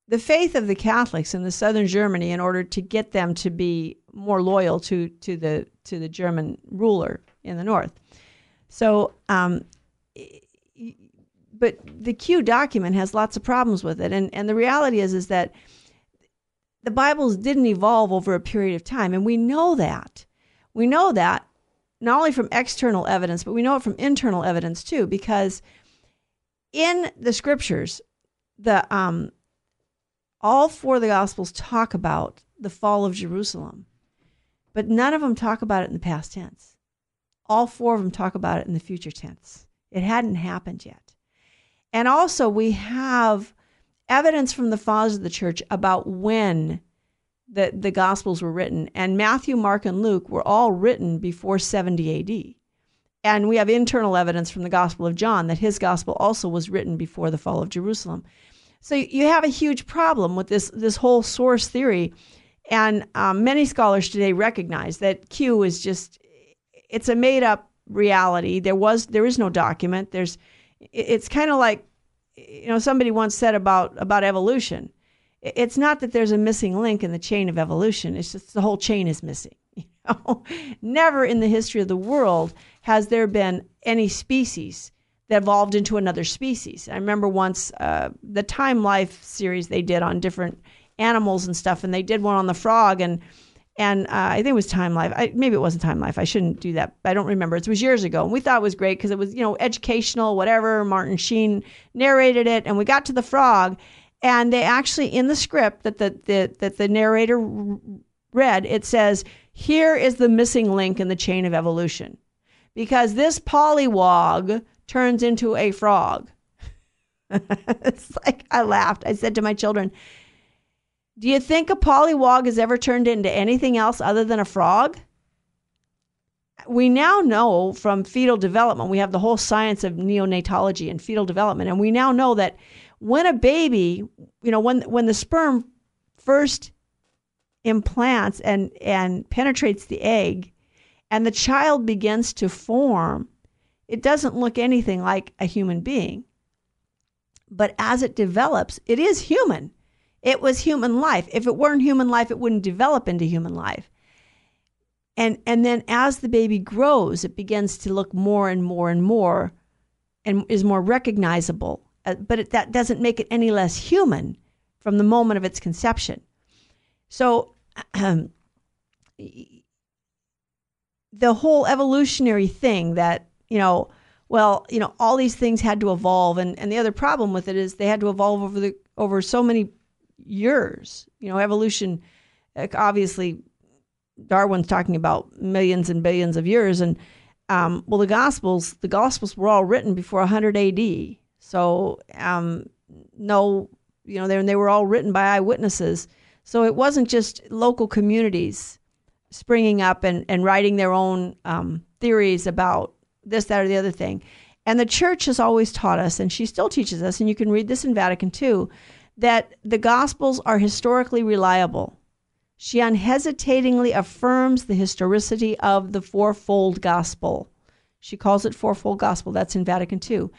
the faith of the Catholics in the southern Germany in order to get them to be more loyal to to the to the German ruler in the north. So, um, but the Q document has lots of problems with it, and and the reality is is that the Bibles didn't evolve over a period of time. And we know that. We know that not only from external evidence, but we know it from internal evidence too, because in the scriptures, the um, all four of the gospels talk about the fall of Jerusalem, but none of them talk about it in the past tense. All four of them talk about it in the future tense. It hadn't happened yet. And also, we have evidence from the fathers of the church about when the, the Gospels were written. And Matthew, Mark, and Luke were all written before 70 AD. And we have internal evidence from the Gospel of John that his Gospel also was written before the fall of Jerusalem. So you have a huge problem with this, this whole source theory. And um, many scholars today recognize that Q is just, it's a made up reality. There was, there is no document. There's, it's kind of like you know somebody once said about about evolution it's not that there's a missing link in the chain of evolution it's just the whole chain is missing you know? never in the history of the world has there been any species that evolved into another species i remember once uh, the time life series they did on different animals and stuff and they did one on the frog and and uh, I think it was Time Life. I, maybe it wasn't Time Life. I shouldn't do that. I don't remember. It was years ago, and we thought it was great because it was you know educational, whatever. Martin Sheen narrated it, and we got to the frog, and they actually in the script that the, the that the narrator read, it says, "Here is the missing link in the chain of evolution, because this pollywog turns into a frog." it's like I laughed. I said to my children do you think a pollywog has ever turned into anything else other than a frog? We now know from fetal development, we have the whole science of neonatology and fetal development, and we now know that when a baby, you know, when when the sperm first implants and and penetrates the egg and the child begins to form, it doesn't look anything like a human being. But as it develops, it is human it was human life. If it weren't human life, it wouldn't develop into human life. And and then as the baby grows, it begins to look more and more and more and is more recognizable. Uh, but it, that doesn't make it any less human from the moment of its conception. So the whole evolutionary thing that, you know, well, you know, all these things had to evolve and, and the other problem with it is they had to evolve over the over so many years. You know, evolution, obviously, Darwin's talking about millions and billions of years. And, um, well, the Gospels, the Gospels were all written before 100 AD. So, um, no, you know, they, they were all written by eyewitnesses. So it wasn't just local communities springing up and, and writing their own um, theories about this, that, or the other thing. And the church has always taught us, and she still teaches us, and you can read this in Vatican II, that the Gospels are historically reliable. She unhesitatingly affirms the historicity of the fourfold Gospel. She calls it fourfold Gospel. That's in Vatican II.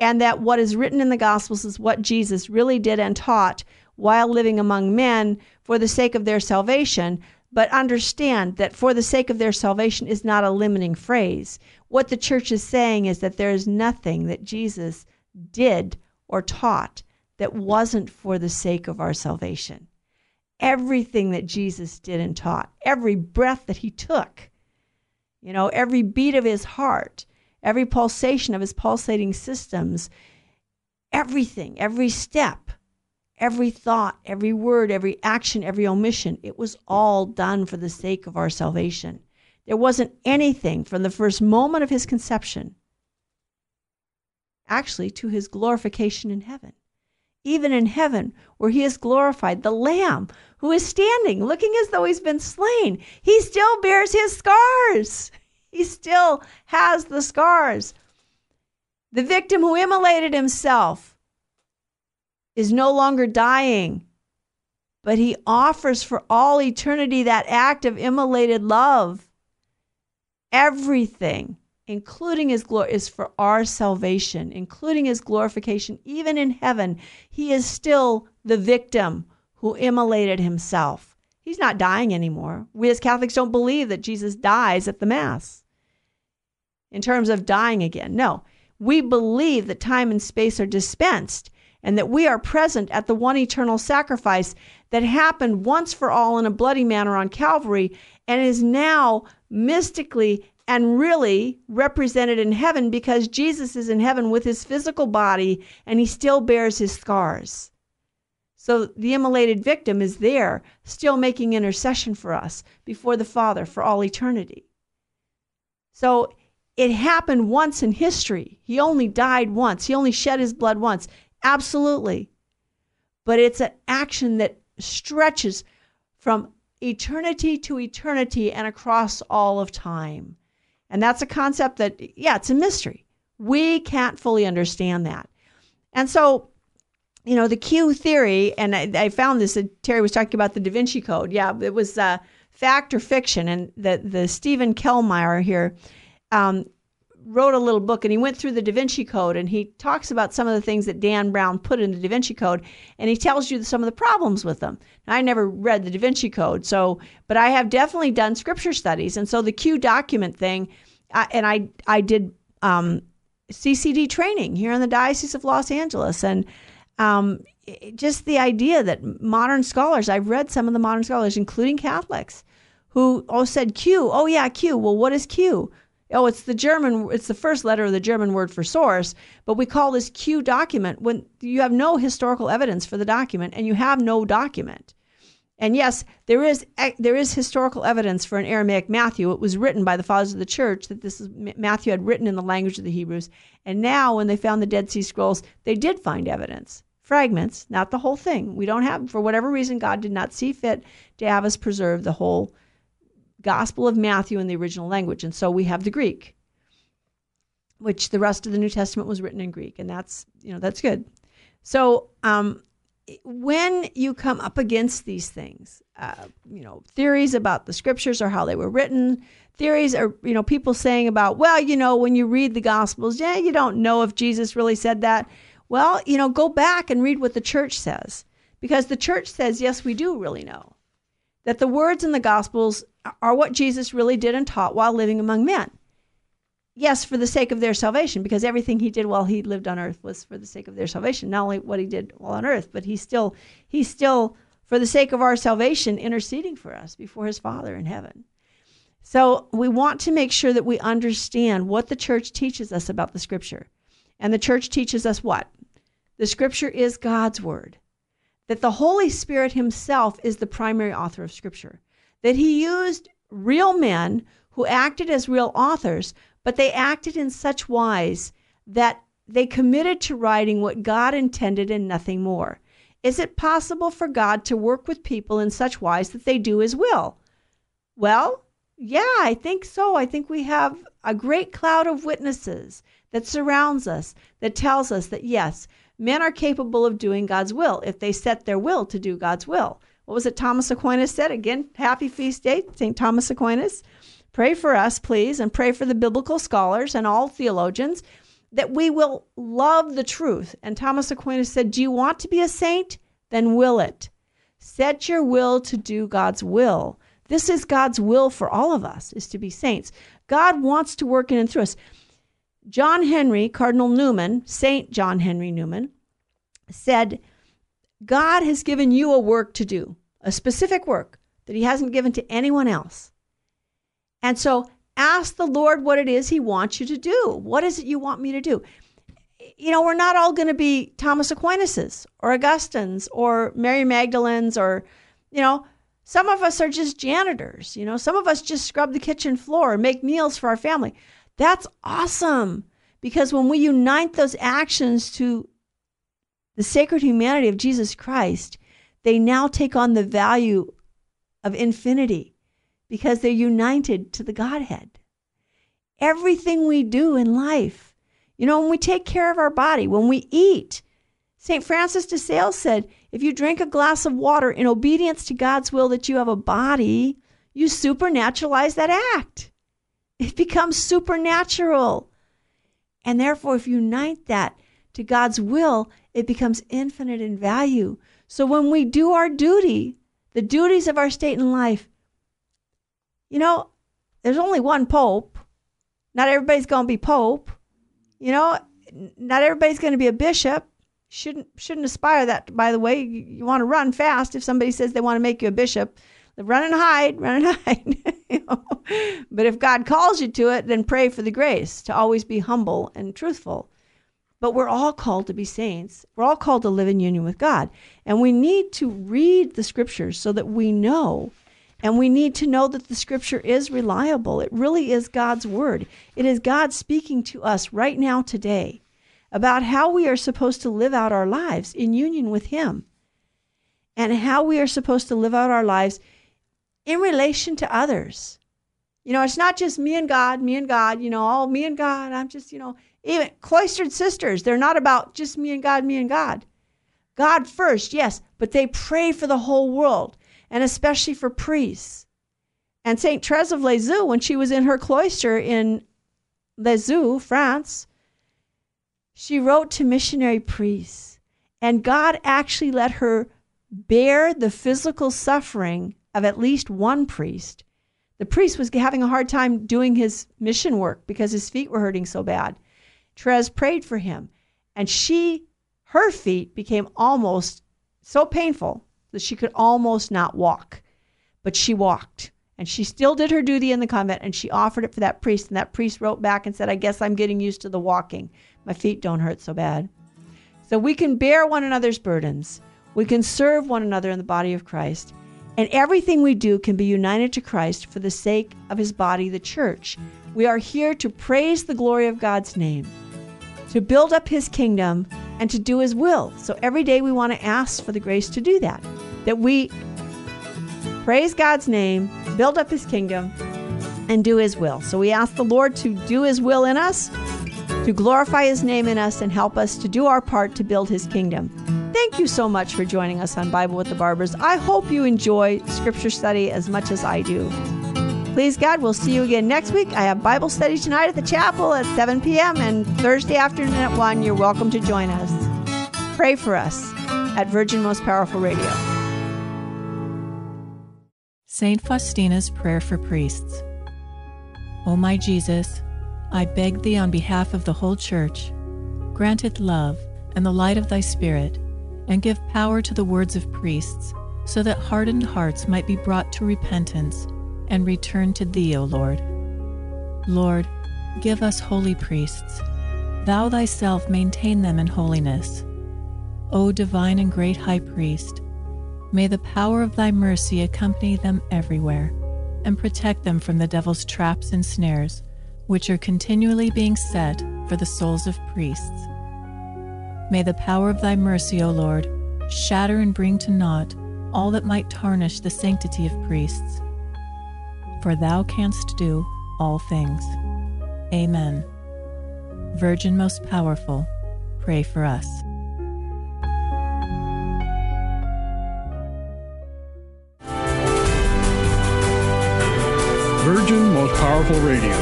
And that what is written in the Gospels is what Jesus really did and taught while living among men for the sake of their salvation, but understand that for the sake of their salvation is not a limiting phrase. What the church is saying is that there is nothing that Jesus did or taught that wasn't for the sake of our salvation. Everything that Jesus did and taught, every breath that he took, you know, every beat of his heart, every pulsation of his pulsating systems, everything, every step, every thought, every word, every action, every omission, it was all done for the sake of our salvation. There wasn't anything from the first moment of his conception, actually, to his glorification in heaven. Even in heaven, where he is glorified, the Lamb who is standing, looking as though he's been slain, he still bears his scars. He still has the scars. The victim who immolated himself is no longer dying, but he offers for all eternity that act of immolated love everything, including his glory, is for our salvation, including his glorification. Even in heaven, he is still the victim who immolated himself. He's not dying anymore. We as Catholics don't believe that Jesus dies at the Mass in terms of dying again. No, we believe that time and space are dispensed and that we are present at the one eternal sacrifice that happened once for all in a bloody manner on Calvary and is now mystically and really represented in heaven because Jesus is in heaven with his physical body and he still bears his scars. So the immolated victim is there, still making intercession for us before the Father for all eternity. So it happened once in history. He only died once, he only shed his blood once. Absolutely. But it's an action that stretches from eternity to eternity and across all of time. And that's a concept that, yeah, it's a mystery. We can't fully understand that. And so, you know, the Q theory, and I, I found this, uh, Terry was talking about the Da Vinci Code. Yeah, it was uh, fact or fiction. And the, the Stephen Kellmeyer here um, wrote a little book and he went through the Da Vinci Code and he talks about some of the things that Dan Brown put in the Da Vinci Code and he tells you some of the problems with them. Now, I never read the Da Vinci Code, so but I have definitely done scripture studies and so the Q document thing, I, and I I did um, CCD training here in the Diocese of Los Angeles and. Um, just the idea that modern scholars, I've read some of the modern scholars, including Catholics, who oh said Q. Oh yeah, Q. Well, what is Q? Oh, it's the German, it's the first letter of the German word for source, but we call this Q document when you have no historical evidence for the document and you have no document. And yes, there is eh, there is historical evidence for an Aramaic Matthew. It was written by the fathers of the church that this is Matthew had written in the language of the Hebrews. And now, when they found the Dead Sea Scrolls, they did find evidence, fragments, not the whole thing. We don't have, for whatever reason, God did not see fit to have us preserve the whole Gospel of Matthew in the original language. And so we have the Greek, which the rest of the New Testament was written in Greek, and that's you know that's good. So um, when you come up against these things, uh, you know theories about the scriptures or how they were written, theories are you know people saying about well you know when you read the Gospels, yeah you don't know if Jesus really said that. Well, you know go back and read what the church says because the church says yes we do really know that the words in the Gospels are what Jesus really did and taught while living among men. Yes, for the sake of their salvation, because everything he did while he lived on earth was for the sake of their salvation. Not only what he did while on earth, but he's still he's still for the sake of our salvation interceding for us before his Father in heaven. So we want to make sure that we understand what the church teaches us about the scripture. And the church teaches us what? The scripture is God's word. That the Holy Spirit himself is the primary author of scripture that he used real men who acted as real authors, but they acted in such wise that they committed to writing what God intended and nothing more. Is it possible for God to work with people in such wise that they do his will? Well, Yeah, I think so. I think we have a great cloud of witnesses that surrounds us that tells us that yes, men are capable of doing God's will if they set their will to do God's will. What was it Thomas Aquinas said? Again, happy feast day, St. Thomas Aquinas. Pray for us, please, and pray for the biblical scholars and all theologians that we will love the truth. And Thomas Aquinas said, Do you want to be a saint? Then will it. Set your will to do God's will. This is God's will for all of us, is to be saints. God wants to work in and through us. John Henry, Cardinal Newman, Saint John Henry Newman, said, God has given you a work to do, a specific work that he hasn't given to anyone else. And so ask the Lord what it is he wants you to do. What is it you want me to do? You know, we're not all going to be Thomas Aquinas's or Augustines or Mary Magdalene's or, you know, some of us are just janitors. You know, some of us just scrub the kitchen floor and make meals for our family. That's awesome because when we unite those actions to the sacred humanity of Jesus Christ, they now take on the value of infinity because they're united to the Godhead. Everything we do in life, you know, when we take care of our body, when we eat, St. Francis de Sales said, if you drink a glass of water in obedience to God's will that you have a body, you supernaturalize that act. It becomes supernatural. And therefore, if you unite that to God's will, it becomes infinite in value. So when we do our duty, the duties of our state and life, you know, there's only one pope. Not everybody's going to be pope. You know, not everybody's going to be a bishop shouldn't shouldn't aspire that. By the way, you, you want to run fast. If somebody says they want to make you a bishop, run and hide, run and hide. you know? But if God calls you to it, then pray for the grace to always be humble and truthful. But we're all called to be saints. We're all called to live in union with God, and we need to read the scriptures so that we know. And we need to know that the scripture is reliable. It really is God's word. It is God speaking to us right now today about how we are supposed to live out our lives in union with Him and how we are supposed to live out our lives in relation to others. You know, it's not just me and God, me and God, you know, all me and God. I'm just, you know, even cloistered sisters, they're not about just me and God, me and God. God first, yes, but they pray for the whole world and especially for priests. And St. Therese of Lisieux, when she was in her cloister in Lisieux, France, she wrote to missionary priests, and God actually let her bear the physical suffering of at least one priest. The priest was having a hard time doing his mission work because his feet were hurting so bad. Therese prayed for him, and she, her feet became almost so painful that she could almost not walk. But she walked, and she still did her duty in the convent, and she offered it for that priest. And that priest wrote back and said, I guess I'm getting used to the walking. My feet don't hurt so bad. So we can bear one another's burdens. We can serve one another in the body of Christ. And everything we do can be united to Christ for the sake of his body, the church. We are here to praise the glory of God's name, to build up his kingdom, and to do his will. So every day we want to ask for the grace to do that. That we praise God's name, build up his kingdom, and do his will. So we ask the Lord to do his will in us to glorify His name in us and help us to do our part to build His kingdom. Thank you so much for joining us on Bible with the Barbers. I hope you enjoy scripture study as much as I do. Please God, we'll see you again next week. I have Bible study tonight at the chapel at 7 p.m. and Thursday afternoon at 1. You're welcome to join us. Pray for us at Virgin Most Powerful Radio. St. Faustina's Prayer for Priests. O my Jesus, I beg thee on behalf of the whole Church, grant it love and the light of thy Spirit, and give power to the words of priests, so that hardened hearts might be brought to repentance and return to thee, O Lord. Lord, give us holy priests. Thou thyself maintain them in holiness. O divine and great High Priest, may the power of thy mercy accompany them everywhere and protect them from the devil's traps and snares which are continually being set for the souls of priests. May the power of thy mercy, O Lord, shatter and bring to naught all that might tarnish the sanctity of priests. For thou canst do all things. Amen. Virgin most powerful, pray for us. Virgin Most Powerful Radio,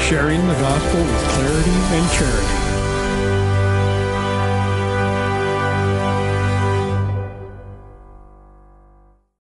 sharing the gospel with clarity and charity.